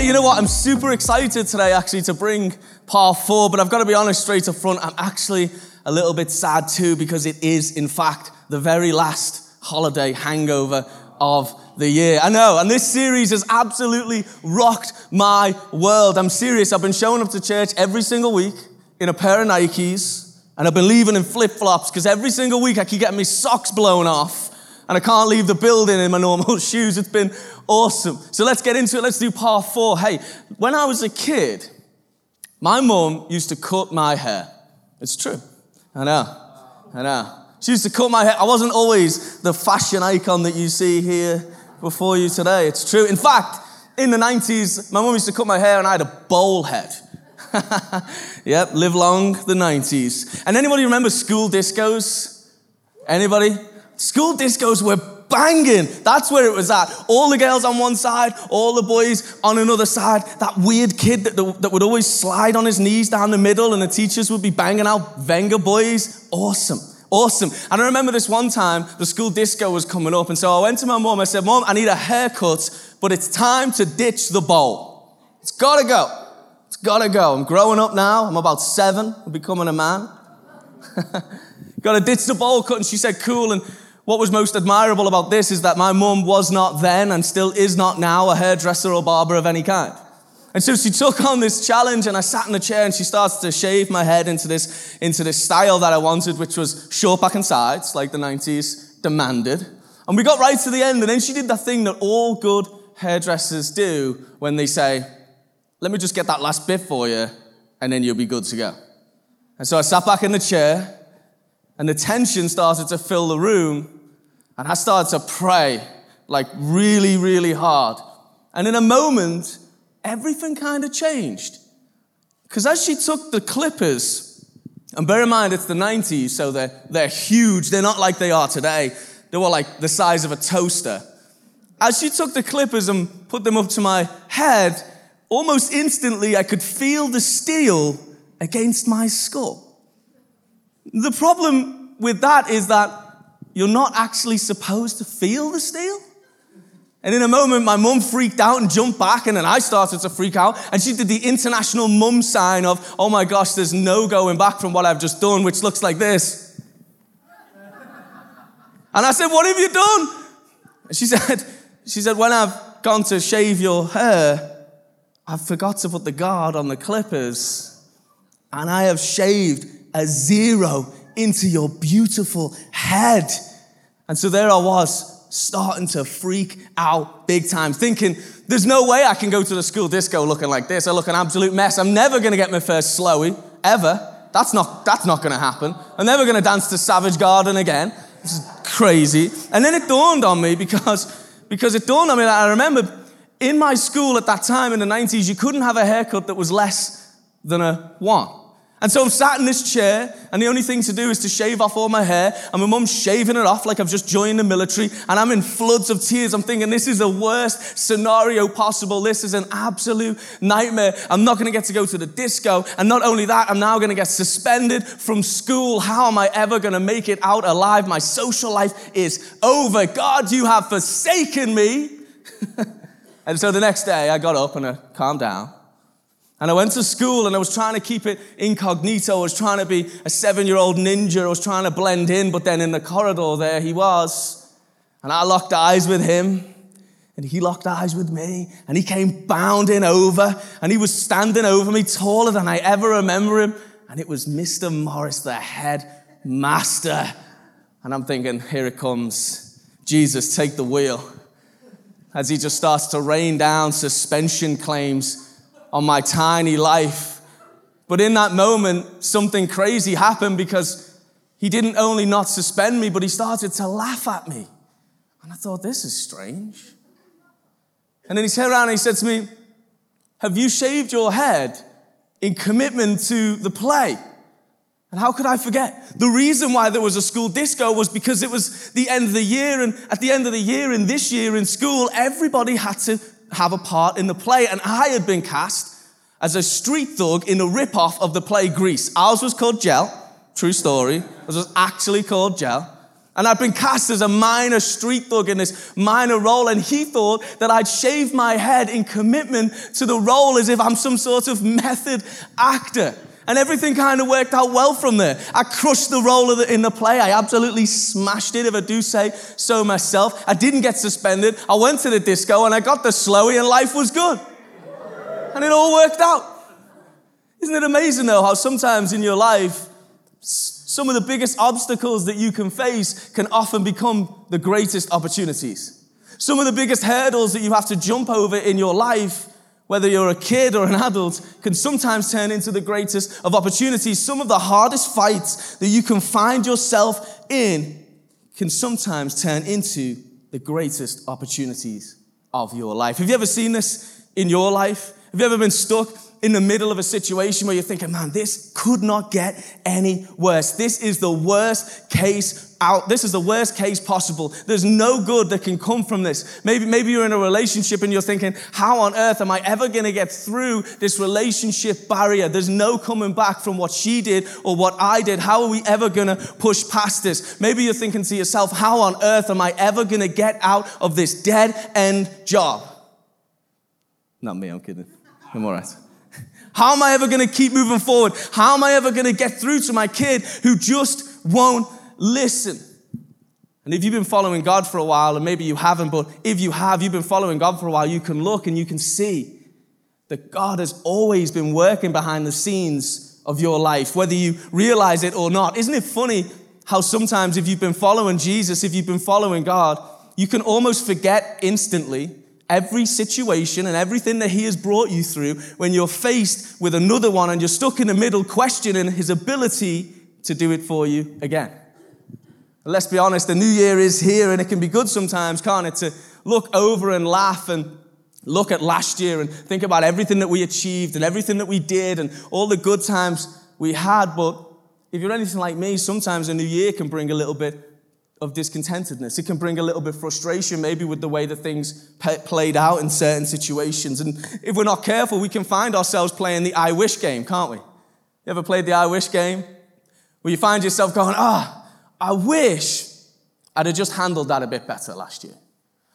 Hey, you know what? I'm super excited today actually to bring part four, but I've got to be honest straight up front. I'm actually a little bit sad too because it is, in fact, the very last holiday hangover of the year. I know, and this series has absolutely rocked my world. I'm serious. I've been showing up to church every single week in a pair of Nikes, and I've been leaving in flip flops because every single week I keep getting my socks blown off and I can't leave the building in my normal shoes. It's been awesome. So let's get into it. Let's do part four. Hey, when I was a kid, my mom used to cut my hair. It's true. I know. I know. She used to cut my hair. I wasn't always the fashion icon that you see here before you today. It's true. In fact, in the 90s, my mum used to cut my hair and I had a bowl head. yep, live long the 90s. And anybody remember school discos? Anybody? School discos were banging. That's where it was at. All the girls on one side, all the boys on another side. That weird kid that, that would always slide on his knees down the middle, and the teachers would be banging out Vengaboys. Awesome. Awesome. And I remember this one time, the school disco was coming up, and so I went to my mom. I said, Mom, I need a haircut, but it's time to ditch the bowl. It's gotta go. It's gotta go. I'm growing up now. I'm about seven. I'm becoming a man. gotta ditch the bowl cut. And she said, Cool. And what was most admirable about this is that my mum was not then and still is not now a hairdresser or barber of any kind. And so she took on this challenge and I sat in the chair and she starts to shave my head into this, into this style that I wanted, which was short back and sides, like the 90s demanded. And we got right to the end and then she did that thing that all good hairdressers do when they say, let me just get that last bit for you and then you'll be good to go. And so I sat back in the chair and the tension started to fill the room and I started to pray like really, really hard. And in a moment, everything kind of changed. Because as she took the clippers, and bear in mind it's the 90s, so they're, they're huge. They're not like they are today. They were like the size of a toaster. As she took the clippers and put them up to my head, almost instantly I could feel the steel against my skull. The problem with that is that you're not actually supposed to feel the steel. And in a moment, my mum freaked out and jumped back, and then I started to freak out. And she did the international mum sign of, oh my gosh, there's no going back from what I've just done, which looks like this. And I said, what have you done? And she said, she said, when I've gone to shave your hair, I forgot to put the guard on the clippers, and I have shaved a zero into your beautiful head. And so there I was, starting to freak out big time, thinking, there's no way I can go to the school disco looking like this. I look an absolute mess. I'm never going to get my first slowy, ever. That's not, that's not going to happen. I'm never going to dance to Savage Garden again. This is crazy. And then it dawned on me because, because it dawned on me that I remember in my school at that time in the 90s, you couldn't have a haircut that was less than a one. And so I'm sat in this chair, and the only thing to do is to shave off all my hair. And my mum's shaving it off like I've just joined the military, and I'm in floods of tears. I'm thinking, this is the worst scenario possible. This is an absolute nightmare. I'm not gonna get to go to the disco. And not only that, I'm now gonna get suspended from school. How am I ever gonna make it out alive? My social life is over. God, you have forsaken me. and so the next day, I got up and I calmed down. And I went to school and I was trying to keep it incognito. I was trying to be a seven year old ninja. I was trying to blend in, but then in the corridor there he was. And I locked eyes with him. And he locked eyes with me. And he came bounding over. And he was standing over me taller than I ever remember him. And it was Mr. Morris, the head master. And I'm thinking, here it comes. Jesus, take the wheel. As he just starts to rain down suspension claims on my tiny life. But in that moment, something crazy happened because he didn't only not suspend me, but he started to laugh at me. And I thought, this is strange. And then he turned around and he said to me, Have you shaved your head in commitment to the play? And how could I forget? The reason why there was a school disco was because it was the end of the year. And at the end of the year, in this year in school, everybody had to have a part in the play. And I had been cast as a street thug in a rip-off of the play Grease. Ours was called Gel. True story. It was actually called Gel. And I'd been cast as a minor street thug in this minor role, and he thought that I'd shave my head in commitment to the role as if I'm some sort of method actor. And everything kind of worked out well from there. I crushed the role the, in the play. I absolutely smashed it, if I do say so myself. I didn't get suspended. I went to the disco and I got the slowy, and life was good. And it all worked out. Isn't it amazing, though, how sometimes in your life, some of the biggest obstacles that you can face can often become the greatest opportunities. Some of the biggest hurdles that you have to jump over in your life whether you're a kid or an adult, can sometimes turn into the greatest of opportunities. Some of the hardest fights that you can find yourself in can sometimes turn into the greatest opportunities of your life. Have you ever seen this in your life? Have you ever been stuck in the middle of a situation where you're thinking, man, this could not get any worse. This is the worst case out. This is the worst case possible. There's no good that can come from this. Maybe, maybe you're in a relationship and you're thinking, how on earth am I ever going to get through this relationship barrier? There's no coming back from what she did or what I did. How are we ever going to push past this? Maybe you're thinking to yourself, how on earth am I ever going to get out of this dead end job? Not me, I'm kidding. I'm all right. How am I ever going to keep moving forward? How am I ever going to get through to my kid who just won't listen? And if you've been following God for a while, and maybe you haven't, but if you have, you've been following God for a while, you can look and you can see that God has always been working behind the scenes of your life, whether you realize it or not. Isn't it funny how sometimes if you've been following Jesus, if you've been following God, you can almost forget instantly every situation and everything that He has brought you through when you're faced with another one and you're stuck in the middle questioning His ability to do it for you again. let's be honest, the new year is here and it can be good sometimes, can't it, to look over and laugh and look at last year and think about everything that we achieved and everything that we did and all the good times we had. But if you're anything like me, sometimes a new year can bring a little bit of discontentedness. It can bring a little bit of frustration, maybe with the way that things p- played out in certain situations. And if we're not careful, we can find ourselves playing the I wish game, can't we? You ever played the I wish game? Where you find yourself going, ah, I wish I'd have just handled that a bit better last year.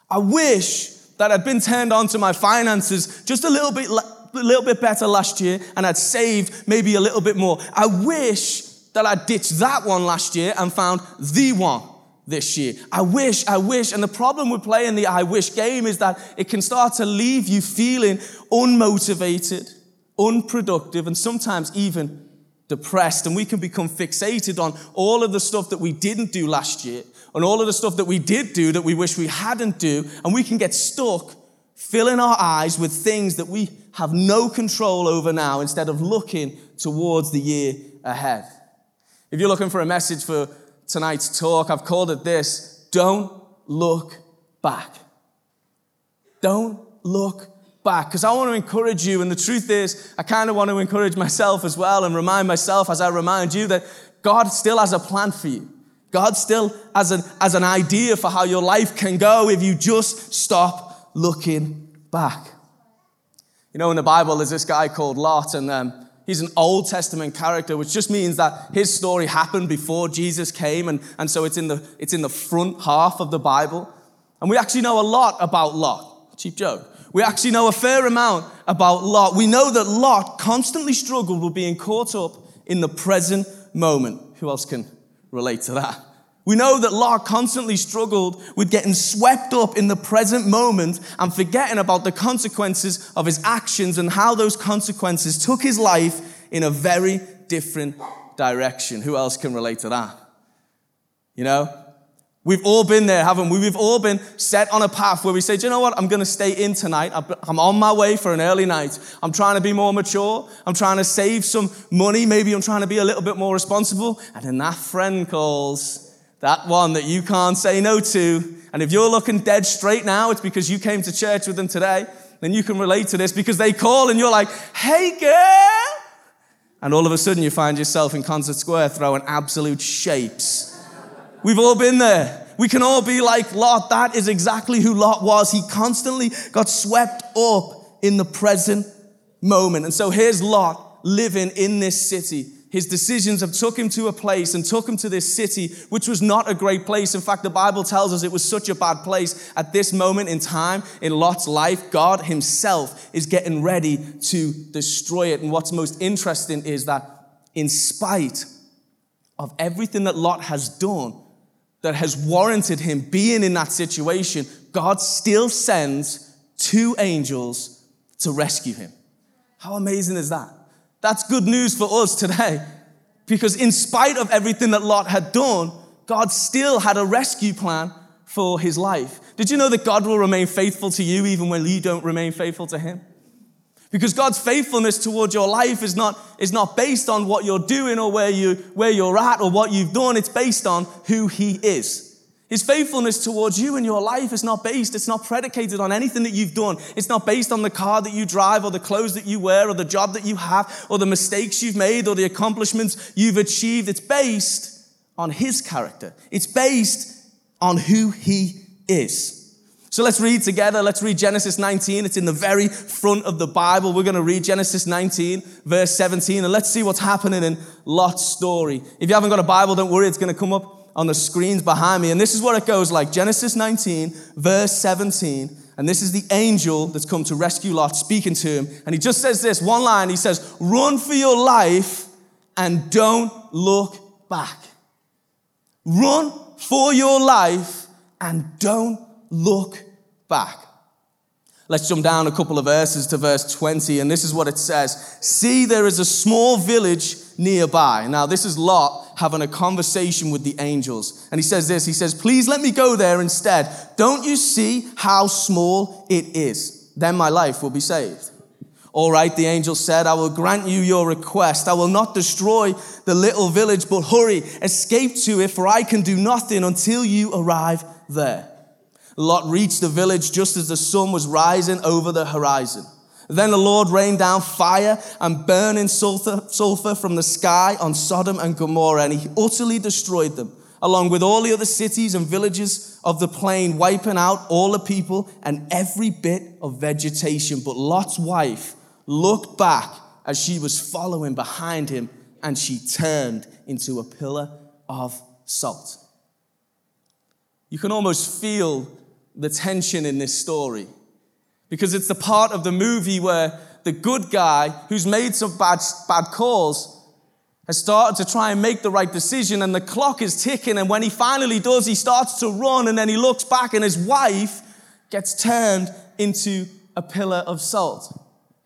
I wish that I'd been turned on to my finances just a little bit, a little bit better last year and I'd saved maybe a little bit more. I wish that I'd ditched that one last year and found the one this year. I wish, I wish. And the problem with playing the I wish game is that it can start to leave you feeling unmotivated, unproductive, and sometimes even depressed. And we can become fixated on all of the stuff that we didn't do last year and all of the stuff that we did do that we wish we hadn't do. And we can get stuck filling our eyes with things that we have no control over now instead of looking towards the year ahead. If you're looking for a message for tonight's talk. I've called it this Don't look back. Don't look back. Because I want to encourage you. And the truth is, I kind of want to encourage myself as well and remind myself as I remind you that God still has a plan for you. God still has an, has an idea for how your life can go if you just stop looking back. You know, in the Bible, there's this guy called Lot, and um, He's an Old Testament character, which just means that his story happened before Jesus came, and, and so it's in, the, it's in the front half of the Bible. And we actually know a lot about Lot. Cheap joke. We actually know a fair amount about Lot. We know that Lot constantly struggled with being caught up in the present moment. Who else can relate to that? We know that Lot constantly struggled with getting swept up in the present moment and forgetting about the consequences of his actions and how those consequences took his life in a very different direction. Who else can relate to that? You know? We've all been there, haven't we? We've all been set on a path where we say, Do you know what? I'm going to stay in tonight. I'm on my way for an early night. I'm trying to be more mature. I'm trying to save some money. Maybe I'm trying to be a little bit more responsible. And then that friend calls that one that you can't say no to. And if you're looking dead straight now, it's because you came to church with them today. Then you can relate to this because they call and you're like, hey girl. and all of a sudden you find yourself in Concert Square throwing absolute shapes. We've all been there. We can all be like Lot. That is exactly who Lot was. He constantly got swept up in the present moment. And so here's Lot living in this city. His decisions have took him to a place and took him to this city, which was not a great place. In fact, the Bible tells us it was such a bad place. At this moment in time in Lot's life, God himself is getting ready to destroy it. And what's most interesting is that in spite of everything that Lot has done that has warranted him being in that situation, God still sends two angels to rescue him. How amazing is that? That's good news for us today. Because in spite of everything that Lot had done, God still had a rescue plan for his life. Did you know that God will remain faithful to you even when you don't remain faithful to him? Because God's faithfulness towards your life is not, is not based on what you're doing or where, you, where you're at or what you've done. It's based on who he is. His faithfulness towards you and your life is not based, it's not predicated on anything that you've done. It's not based on the car that you drive or the clothes that you wear or the job that you have or the mistakes you've made or the accomplishments you've achieved. It's based on His character. It's based on who He is. So let's read together. Let's read Genesis 19. It's in the very front of the Bible. We're going to read Genesis 19, verse 17, and let's see what's happening in Lot's story. If you haven't got a Bible, don't worry, it's going to come up on the screens behind me. And this is what it goes like Genesis 19, verse 17. And this is the angel that's come to rescue Lot speaking to him. And he just says this one line. He says, Run for your life and don't look back. Run for your life and don't look back. Let's jump down a couple of verses to verse 20, and this is what it says See, there is a small village nearby. Now, this is Lot having a conversation with the angels. And he says this He says, Please let me go there instead. Don't you see how small it is? Then my life will be saved. All right, the angel said, I will grant you your request. I will not destroy the little village, but hurry, escape to it, for I can do nothing until you arrive there. Lot reached the village just as the sun was rising over the horizon. Then the Lord rained down fire and burning sulfur, sulfur from the sky on Sodom and Gomorrah, and he utterly destroyed them, along with all the other cities and villages of the plain, wiping out all the people and every bit of vegetation. But Lot's wife looked back as she was following behind him, and she turned into a pillar of salt. You can almost feel the tension in this story because it's the part of the movie where the good guy who's made some bad, bad calls has started to try and make the right decision and the clock is ticking and when he finally does he starts to run and then he looks back and his wife gets turned into a pillar of salt.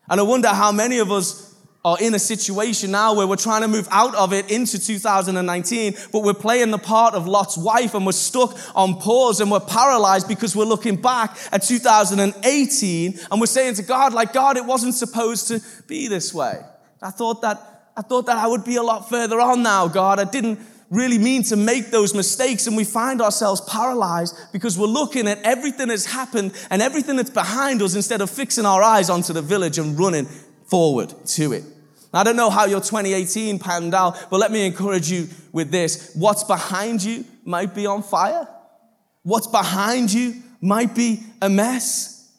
And i wonder how many of us are in a situation now where we're trying to move out of it into 2019, but we're playing the part of Lot's wife and we're stuck on pause and we're paralyzed because we're looking back at 2018 and we're saying to God, like, God, it wasn't supposed to be this way. I thought that, I thought that I would be a lot further on now, God. I didn't really mean to make those mistakes and we find ourselves paralyzed because we're looking at everything that's happened and everything that's behind us instead of fixing our eyes onto the village and running forward to it. I don't know how your 2018 panned out, but let me encourage you with this. What's behind you might be on fire. What's behind you might be a mess.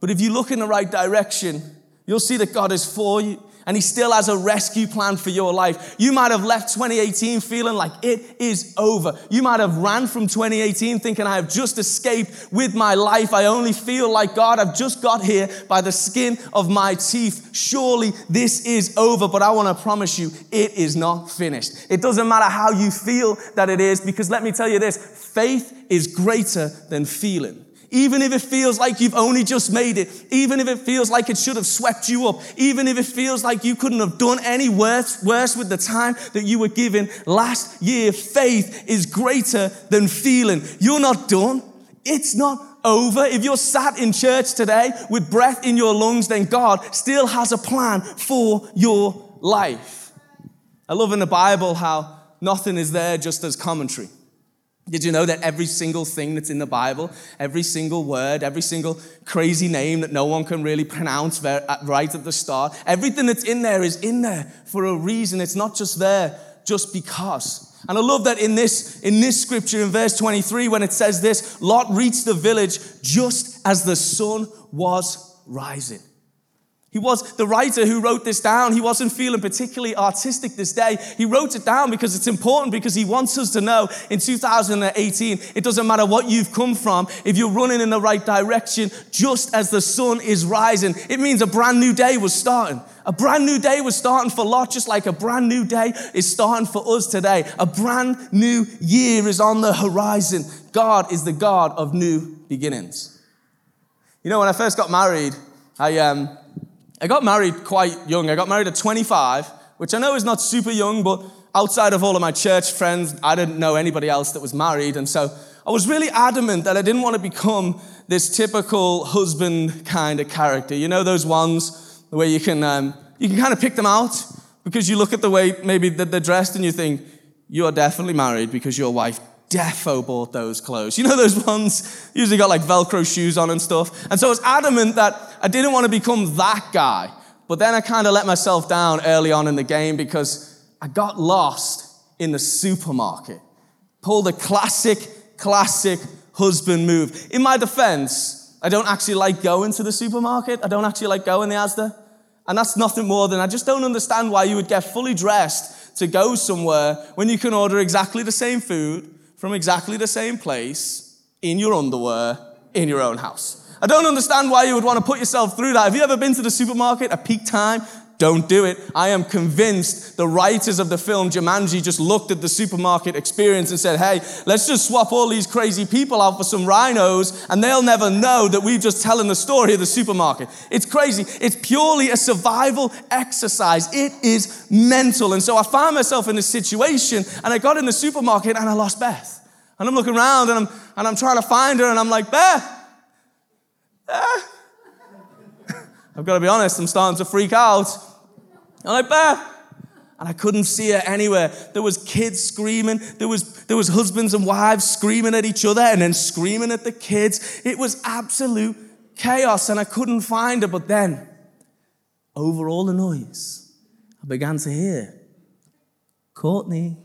But if you look in the right direction, you'll see that God is for you and he still has a rescue plan for your life. You might have left 2018 feeling like it is over. You might have ran from 2018 thinking, I have just escaped with my life. I only feel like God, I've just got here by the skin of my teeth. Surely this is over. But I want to promise you, it is not finished. It doesn't matter how you feel that it is, because let me tell you this faith is greater than feeling. Even if it feels like you've only just made it, even if it feels like it should have swept you up, even if it feels like you couldn't have done any worse, worse with the time that you were given last year, faith is greater than feeling. You're not done. It's not over. If you're sat in church today with breath in your lungs, then God still has a plan for your life. I love in the Bible how nothing is there just as commentary. Did you know that every single thing that's in the Bible, every single word, every single crazy name that no one can really pronounce uh, right at the start, everything that's in there is in there for a reason. It's not just there just because. And I love that in this, in this scripture in verse 23, when it says this, Lot reached the village just as the sun was rising. He was the writer who wrote this down. He wasn't feeling particularly artistic this day. He wrote it down because it's important because he wants us to know in 2018, it doesn't matter what you've come from, if you're running in the right direction, just as the sun is rising, it means a brand new day was starting. A brand new day was starting for Lot, just like a brand new day is starting for us today. A brand new year is on the horizon. God is the God of new beginnings. You know, when I first got married, I, um, I got married quite young. I got married at 25, which I know is not super young, but outside of all of my church friends, I didn't know anybody else that was married. And so I was really adamant that I didn't want to become this typical husband kind of character. You know, those ones where you can, um, you can kind of pick them out because you look at the way maybe that they're dressed and you think, you are definitely married because your wife defo bought those clothes. You know those ones usually got like Velcro shoes on and stuff. And so I was adamant that I didn't want to become that guy. But then I kind of let myself down early on in the game because I got lost in the supermarket. Pulled a classic, classic husband move. In my defense, I don't actually like going to the supermarket. I don't actually like going the Asda. And that's nothing more than I just don't understand why you would get fully dressed to go somewhere when you can order exactly the same food from exactly the same place in your underwear in your own house. I don't understand why you would want to put yourself through that. Have you ever been to the supermarket at peak time? Don't do it. I am convinced the writers of the film Jumanji just looked at the supermarket experience and said, hey, let's just swap all these crazy people out for some rhinos and they'll never know that we're just telling the story of the supermarket. It's crazy. It's purely a survival exercise. It is mental. And so I found myself in this situation and I got in the supermarket and I lost Beth. And I'm looking around and I'm, and I'm trying to find her and I'm like, Beth, Beth. I've got to be honest, I'm starting to freak out. I'm like. And I couldn't see her anywhere. There was kids screaming. There was, there was husbands and wives screaming at each other and then screaming at the kids. It was absolute chaos and I couldn't find her. But then, over all the noise, I began to hear, Courtney.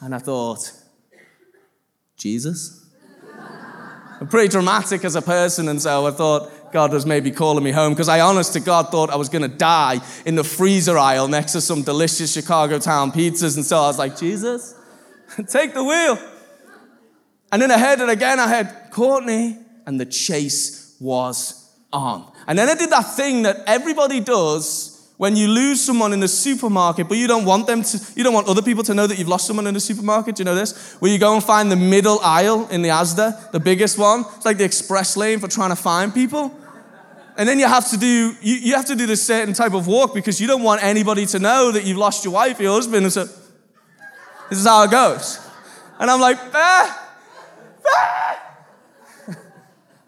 And I thought, Jesus? I'm pretty dramatic as a person, and so I thought, God was maybe calling me home because I honest to God thought I was going to die in the freezer aisle next to some delicious Chicago town pizzas. And so I was like, Jesus, take the wheel. And then I heard it again. I heard Courtney, and the chase was on. And then I did that thing that everybody does when you lose someone in the supermarket, but you don't want them to, you don't want other people to know that you've lost someone in the supermarket. Do you know this? Where you go and find the middle aisle in the Asda, the biggest one. It's like the express lane for trying to find people. And then you have to do you, you have to do this certain type of walk because you don't want anybody to know that you've lost your wife, or your husband. And so this is how it goes. And I'm like, bah, bah.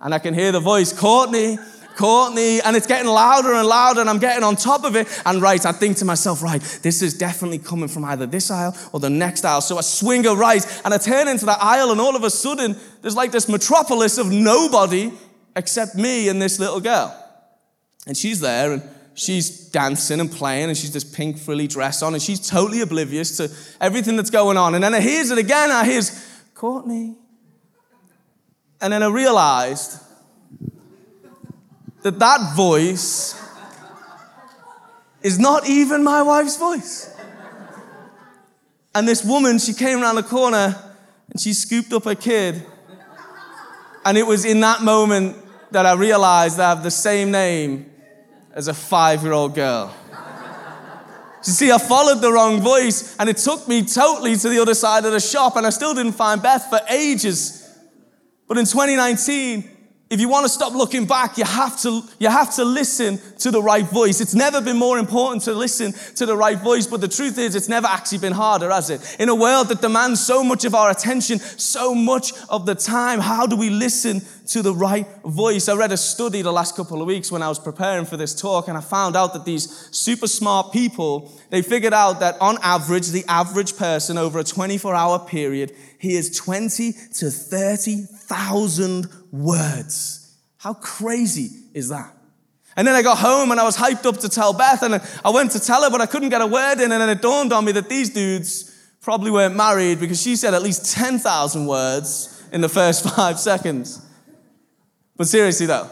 and I can hear the voice, Courtney, Courtney, and it's getting louder and louder, and I'm getting on top of it. And right, I think to myself, right, this is definitely coming from either this aisle or the next aisle. So I swing a right and I turn into that aisle, and all of a sudden, there's like this metropolis of nobody except me and this little girl. And she's there and she's dancing and playing and she's this pink frilly dress on and she's totally oblivious to everything that's going on. And then I hears it again. I hears, Courtney. And then I realized that that voice is not even my wife's voice. And this woman, she came around the corner and she scooped up her kid. And it was in that moment that I realized I have the same name as a five year old girl. You see, I followed the wrong voice and it took me totally to the other side of the shop, and I still didn't find Beth for ages. But in 2019, if you want to stop looking back, you have to, you have to listen to the right voice. It's never been more important to listen to the right voice, but the truth is, it's never actually been harder, has it? In a world that demands so much of our attention, so much of the time, how do we listen to the right voice. I read a study the last couple of weeks when I was preparing for this talk, and I found out that these super smart people, they figured out that on average, the average person over a 24 hour period, he is 20 to 30,000 words. How crazy is that? And then I got home and I was hyped up to tell Beth, and I went to tell her, but I couldn't get a word in, and then it dawned on me that these dudes probably weren't married because she said at least 10,000 words in the first five seconds. But seriously, though,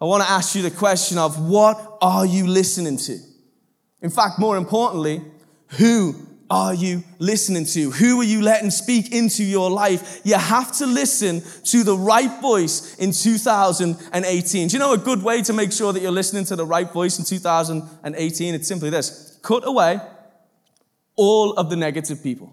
I want to ask you the question of what are you listening to? In fact, more importantly, who are you listening to? Who are you letting speak into your life? You have to listen to the right voice in 2018. Do you know a good way to make sure that you're listening to the right voice in 2018? It's simply this cut away all of the negative people.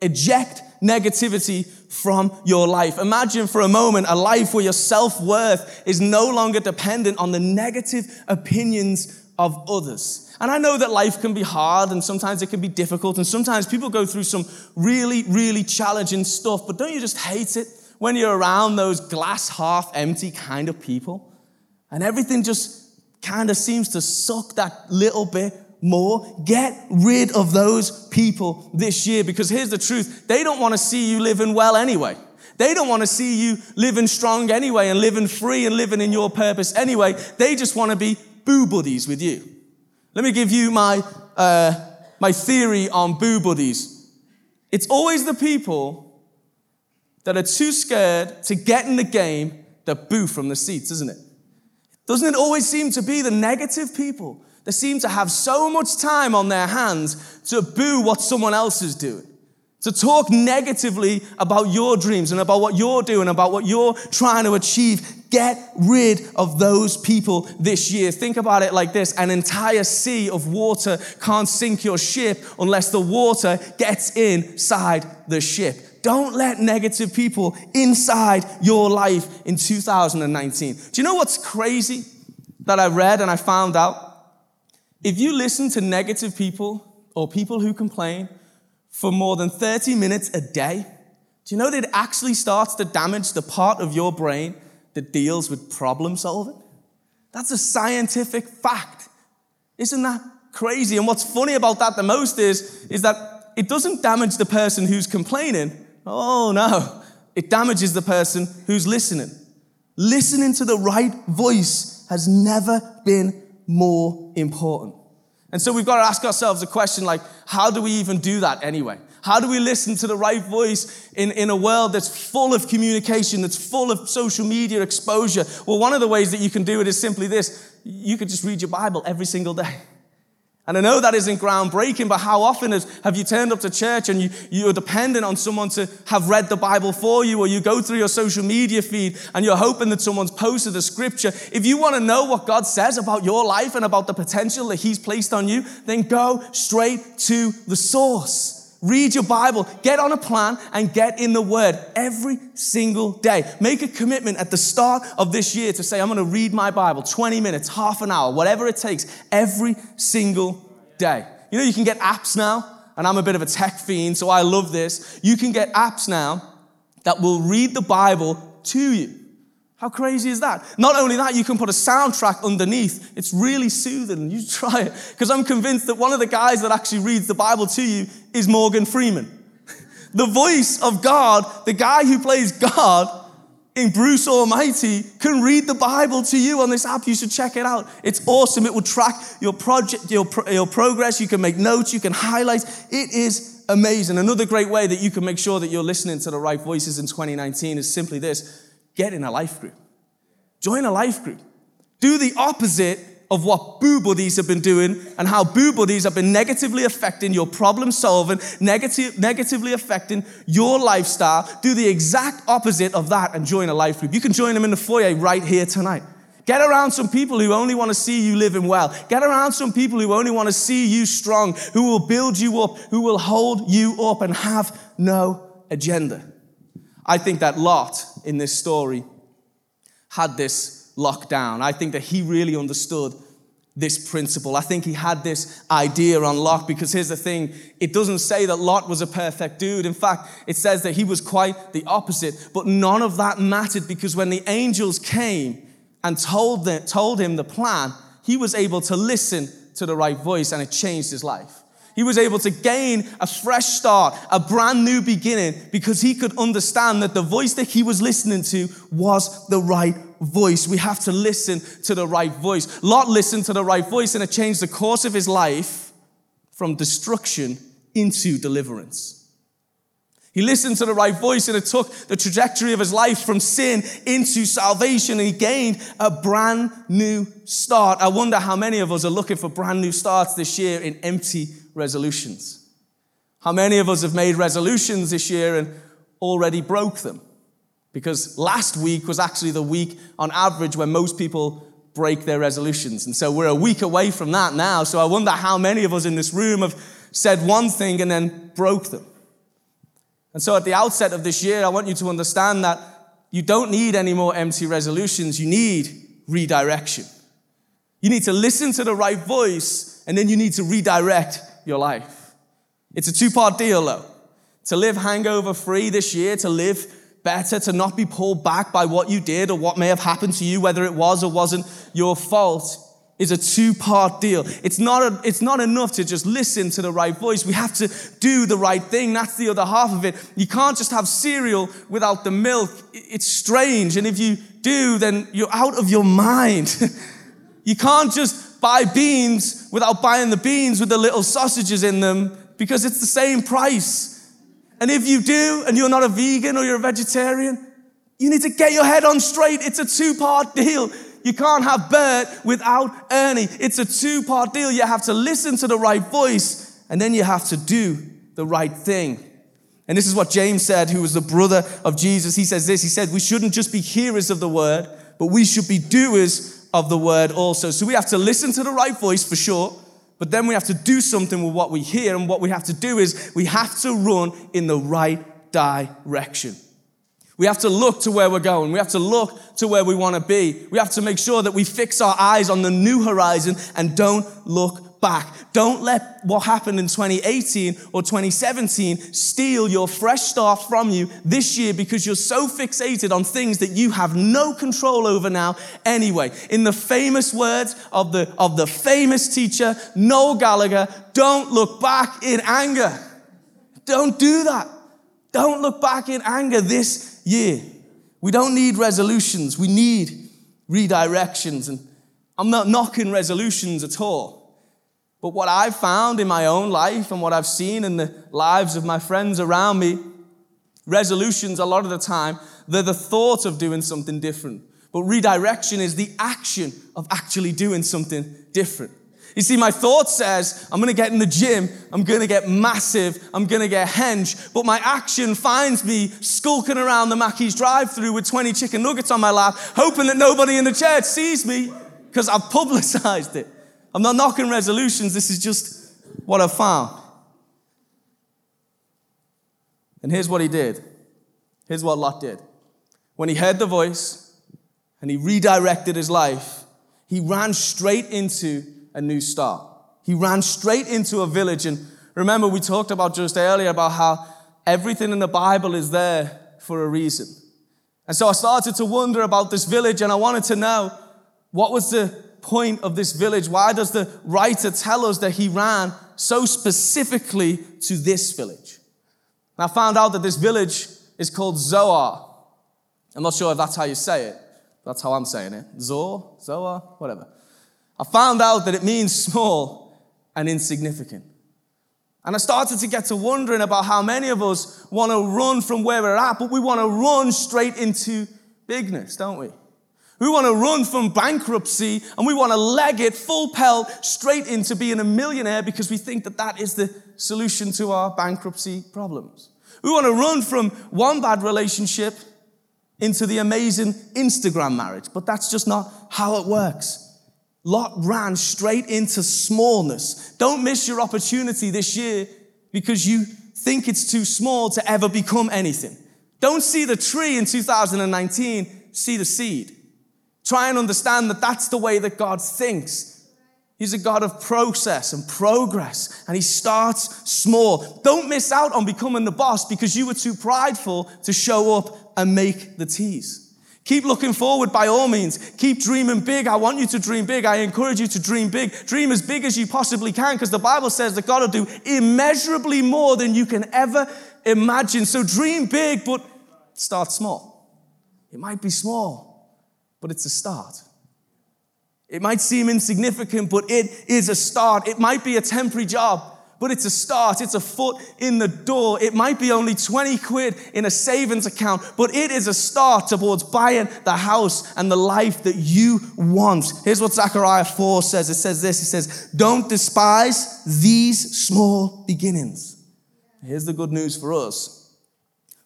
Eject negativity from your life. Imagine for a moment a life where your self worth is no longer dependent on the negative opinions of others. And I know that life can be hard and sometimes it can be difficult and sometimes people go through some really, really challenging stuff, but don't you just hate it when you're around those glass half empty kind of people? And everything just kind of seems to suck that little bit more. Get rid of those people this year because here's the truth. They don't want to see you living well anyway. They don't want to see you living strong anyway and living free and living in your purpose anyway. They just want to be boo buddies with you. Let me give you my, uh, my theory on boo buddies. It's always the people that are too scared to get in the game that boo from the seats, isn't it? Doesn't it always seem to be the negative people that seem to have so much time on their hands to boo what someone else is doing? To talk negatively about your dreams and about what you're doing, about what you're trying to achieve. Get rid of those people this year. Think about it like this an entire sea of water can't sink your ship unless the water gets inside the ship. Don't let negative people inside your life in 2019. Do you know what's crazy that I read and I found out? If you listen to negative people or people who complain, for more than 30 minutes a day, do you know that it actually starts to damage the part of your brain that deals with problem solving? That's a scientific fact. Isn't that crazy? And what's funny about that the most is, is that it doesn't damage the person who's complaining. Oh no, it damages the person who's listening. Listening to the right voice has never been more important. And so we've got to ask ourselves a question like, how do we even do that anyway? How do we listen to the right voice in, in a world that's full of communication, that's full of social media exposure? Well, one of the ways that you can do it is simply this you could just read your Bible every single day. And I know that isn't groundbreaking, but how often have you turned up to church and you, you're dependent on someone to have read the Bible for you, or you go through your social media feed and you're hoping that someone's posted a scripture? If you want to know what God says about your life and about the potential that He's placed on you, then go straight to the source. Read your Bible, get on a plan, and get in the Word every single day. Make a commitment at the start of this year to say, I'm going to read my Bible 20 minutes, half an hour, whatever it takes, every single day. You know, you can get apps now, and I'm a bit of a tech fiend, so I love this. You can get apps now that will read the Bible to you. How crazy is that? Not only that, you can put a soundtrack underneath. It's really soothing. You try it. Because I'm convinced that one of the guys that actually reads the Bible to you is Morgan Freeman. the voice of God, the guy who plays God in Bruce Almighty, can read the Bible to you on this app. You should check it out. It's awesome. It will track your project, your, your progress. You can make notes. You can highlight. It is amazing. Another great way that you can make sure that you're listening to the right voices in 2019 is simply this get in a life group. Join a life group. Do the opposite of what boo buddies have been doing and how boo buddies have been negatively affecting your problem solving, negative, negatively affecting your lifestyle. Do the exact opposite of that and join a life group. You can join them in the foyer right here tonight. Get around some people who only want to see you living well. Get around some people who only want to see you strong, who will build you up, who will hold you up and have no agenda. I think that Lot in this story had this locked down. I think that he really understood this principle. I think he had this idea on Lot because here's the thing it doesn't say that Lot was a perfect dude. In fact, it says that he was quite the opposite. But none of that mattered because when the angels came and told, them, told him the plan, he was able to listen to the right voice and it changed his life. He was able to gain a fresh start, a brand new beginning, because he could understand that the voice that he was listening to was the right voice. We have to listen to the right voice. Lot listened to the right voice, and it changed the course of his life from destruction into deliverance. He listened to the right voice and it took the trajectory of his life from sin into salvation and he gained a brand new start. I wonder how many of us are looking for brand new starts this year in empty resolutions. How many of us have made resolutions this year and already broke them? Because last week was actually the week on average when most people break their resolutions. And so we're a week away from that now. So I wonder how many of us in this room have said one thing and then broke them. And so at the outset of this year, I want you to understand that you don't need any more empty resolutions. You need redirection. You need to listen to the right voice and then you need to redirect your life. It's a two part deal though. To live hangover free this year, to live better, to not be pulled back by what you did or what may have happened to you, whether it was or wasn't your fault is a two part deal. It's not, a, it's not enough to just listen to the right voice. We have to do the right thing. That's the other half of it. You can't just have cereal without the milk. It's strange. And if you do, then you're out of your mind. you can't just buy beans without buying the beans with the little sausages in them because it's the same price. And if you do, and you're not a vegan or you're a vegetarian, you need to get your head on straight. It's a two part deal. You can't have Bert without Ernie. It's a two part deal. You have to listen to the right voice and then you have to do the right thing. And this is what James said, who was the brother of Jesus. He says this He said, We shouldn't just be hearers of the word, but we should be doers of the word also. So we have to listen to the right voice for sure, but then we have to do something with what we hear. And what we have to do is we have to run in the right direction. We have to look to where we're going. We have to look to where we want to be. We have to make sure that we fix our eyes on the new horizon and don't look back. Don't let what happened in 2018 or 2017 steal your fresh start from you this year because you're so fixated on things that you have no control over now anyway. In the famous words of the, of the famous teacher, Noel Gallagher, don't look back in anger. Don't do that. Don't look back in anger this year. We don't need resolutions, we need redirections. And I'm not knocking resolutions at all. But what I've found in my own life and what I've seen in the lives of my friends around me, resolutions, a lot of the time, they're the thought of doing something different. But redirection is the action of actually doing something different. You see, my thought says, I'm to get in the gym, I'm to get massive, I'm to get henge, but my action finds me skulking around the Mackey's drive through with 20 chicken nuggets on my lap, hoping that nobody in the church sees me because I've publicized it. I'm not knocking resolutions, this is just what I've found. And here's what he did. Here's what Lot did. When he heard the voice and he redirected his life, he ran straight into a new start. He ran straight into a village. And remember, we talked about just earlier about how everything in the Bible is there for a reason. And so I started to wonder about this village and I wanted to know what was the point of this village? Why does the writer tell us that he ran so specifically to this village? And I found out that this village is called Zoar. I'm not sure if that's how you say it. That's how I'm saying it. Zor, Zoar, whatever. I found out that it means small and insignificant. And I started to get to wondering about how many of us want to run from where we're at, but we want to run straight into bigness, don't we? We want to run from bankruptcy and we want to leg it full pelt straight into being a millionaire because we think that that is the solution to our bankruptcy problems. We want to run from one bad relationship into the amazing Instagram marriage, but that's just not how it works. Lot ran straight into smallness. Don't miss your opportunity this year because you think it's too small to ever become anything. Don't see the tree in 2019, see the seed. Try and understand that that's the way that God thinks. He's a God of process and progress, and He starts small. Don't miss out on becoming the boss because you were too prideful to show up and make the teas. Keep looking forward by all means. Keep dreaming big. I want you to dream big. I encourage you to dream big. Dream as big as you possibly can because the Bible says that God will do immeasurably more than you can ever imagine. So dream big, but start small. It might be small, but it's a start. It might seem insignificant, but it is a start. It might be a temporary job but it's a start. It's a foot in the door. It might be only 20 quid in a savings account, but it is a start towards buying the house and the life that you want. Here's what Zechariah 4 says. It says this. It says, don't despise these small beginnings. Here's the good news for us.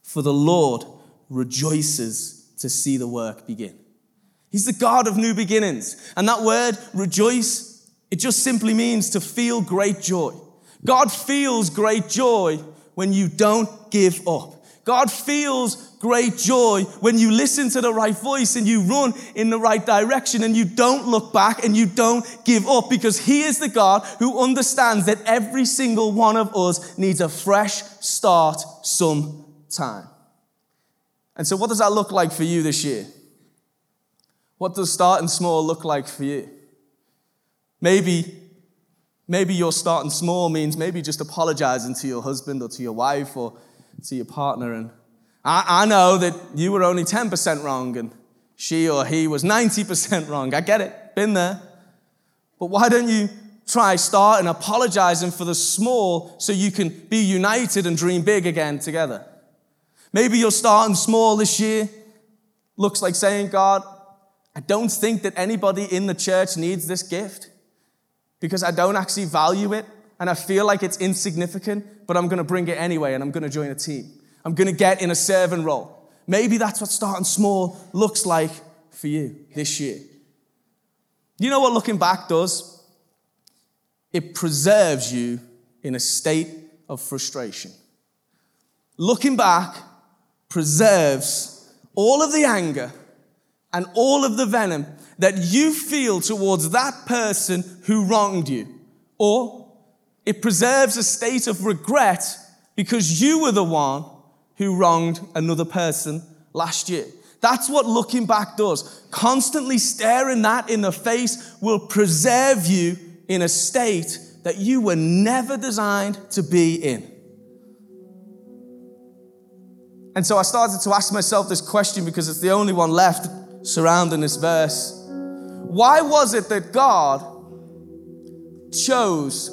For the Lord rejoices to see the work begin. He's the God of new beginnings. And that word, rejoice, it just simply means to feel great joy. God feels great joy when you don't give up. God feels great joy when you listen to the right voice and you run in the right direction and you don't look back and you don't give up because He is the God who understands that every single one of us needs a fresh start sometime. And so, what does that look like for you this year? What does starting small look like for you? Maybe Maybe your starting small means maybe just apologizing to your husband or to your wife or to your partner. And I, I know that you were only 10% wrong and she or he was 90% wrong. I get it, been there. But why don't you try starting apologizing for the small so you can be united and dream big again together? Maybe you're starting small this year. Looks like saying, God, I don't think that anybody in the church needs this gift because I don't actually value it and I feel like it's insignificant, but I'm going to bring it anyway and I'm going to join a team. I'm going to get in a servant role. Maybe that's what starting small looks like for you this year. You know what looking back does? It preserves you in a state of frustration. Looking back preserves all of the anger and all of the venom that you feel towards that person who wronged you. Or it preserves a state of regret because you were the one who wronged another person last year. That's what looking back does. Constantly staring that in the face will preserve you in a state that you were never designed to be in. And so I started to ask myself this question because it's the only one left surrounding this verse. Why was it that God chose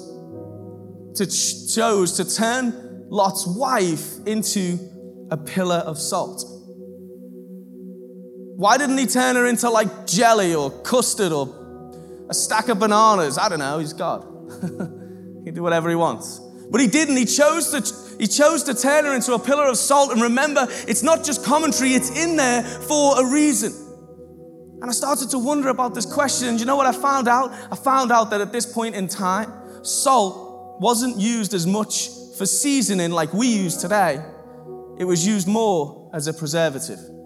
to ch- chose to turn Lot's wife into a pillar of salt? Why didn't he turn her into like jelly or custard or a stack of bananas? I don't know, he's God. he can do whatever he wants. But he didn't. He chose to he chose to turn her into a pillar of salt. And remember, it's not just commentary, it's in there for a reason. And I started to wonder about this question. And you know what I found out? I found out that at this point in time, salt wasn't used as much for seasoning like we use today, it was used more as a preservative.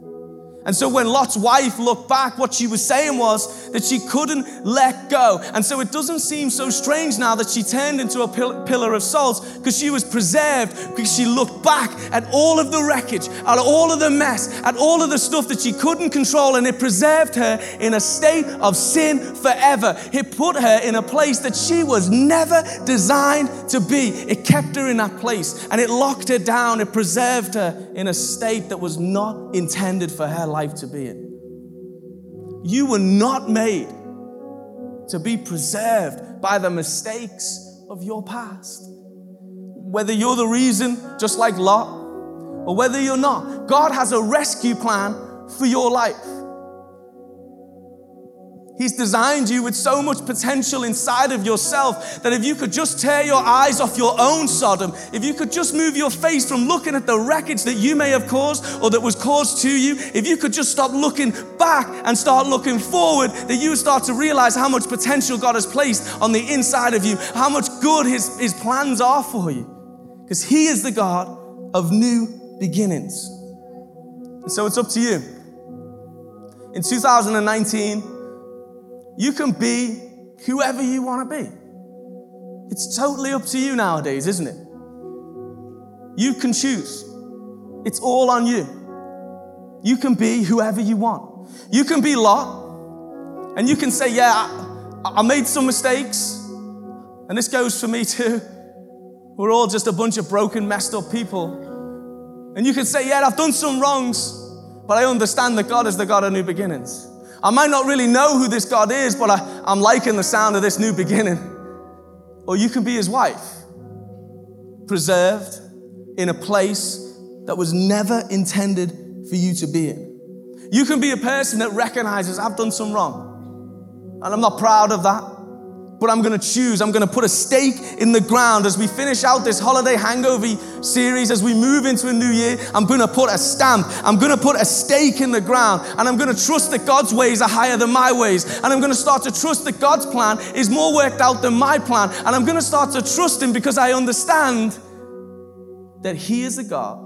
And so when Lot's wife looked back, what she was saying was that she couldn't let go. And so it doesn't seem so strange now that she turned into a pillar of salt because she was preserved because she looked back at all of the wreckage, at all of the mess, at all of the stuff that she couldn't control, and it preserved her in a state of sin forever. It put her in a place that she was never designed to be. It kept her in that place and it locked her down. It preserved her in a state that was not intended for her life to be in. You were not made to be preserved by the mistakes of your past. Whether you're the reason, just like Lot, or whether you're not, God has a rescue plan for your life. He's designed you with so much potential inside of yourself that if you could just tear your eyes off your own Sodom, if you could just move your face from looking at the wreckage that you may have caused or that was caused to you, if you could just stop looking back and start looking forward, that you would start to realize how much potential God has placed on the inside of you, how much good His, his plans are for you. Because He is the God of new beginnings. And so it's up to you. In 2019, you can be whoever you want to be. It's totally up to you nowadays, isn't it? You can choose. It's all on you. You can be whoever you want. You can be Lot, and you can say, Yeah, I, I made some mistakes. And this goes for me too. We're all just a bunch of broken, messed up people. And you can say, Yeah, I've done some wrongs, but I understand that God is the God of new beginnings. I might not really know who this God is, but I, I'm liking the sound of this new beginning. Or you can be his wife, preserved in a place that was never intended for you to be in. You can be a person that recognizes, I've done some wrong. And I'm not proud of that. But I'm going to choose, I'm going to put a stake in the ground as we finish out this holiday hangover series, as we move into a new year. I'm going to put a stamp, I'm going to put a stake in the ground, and I'm going to trust that God's ways are higher than my ways. And I'm going to start to trust that God's plan is more worked out than my plan. And I'm going to start to trust Him because I understand that He is a God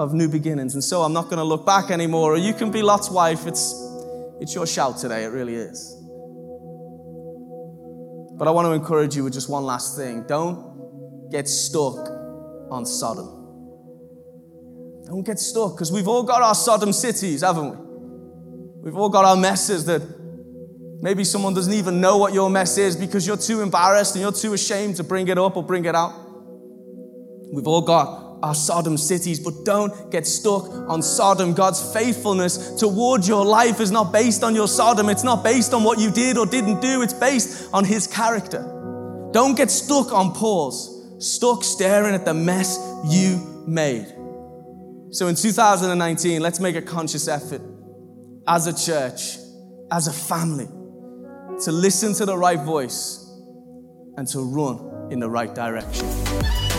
of new beginnings. And so I'm not going to look back anymore. Or you can be Lot's wife. It's, it's your shout today. It really is. But I want to encourage you with just one last thing. Don't get stuck on Sodom. Don't get stuck because we've all got our Sodom cities, haven't we? We've all got our messes that maybe someone doesn't even know what your mess is because you're too embarrassed and you're too ashamed to bring it up or bring it out. We've all got our Sodom cities, but don't get stuck on Sodom. God's faithfulness towards your life is not based on your Sodom. It's not based on what you did or didn't do. It's based on his character. Don't get stuck on pause, stuck staring at the mess you made. So in 2019, let's make a conscious effort as a church, as a family, to listen to the right voice and to run in the right direction.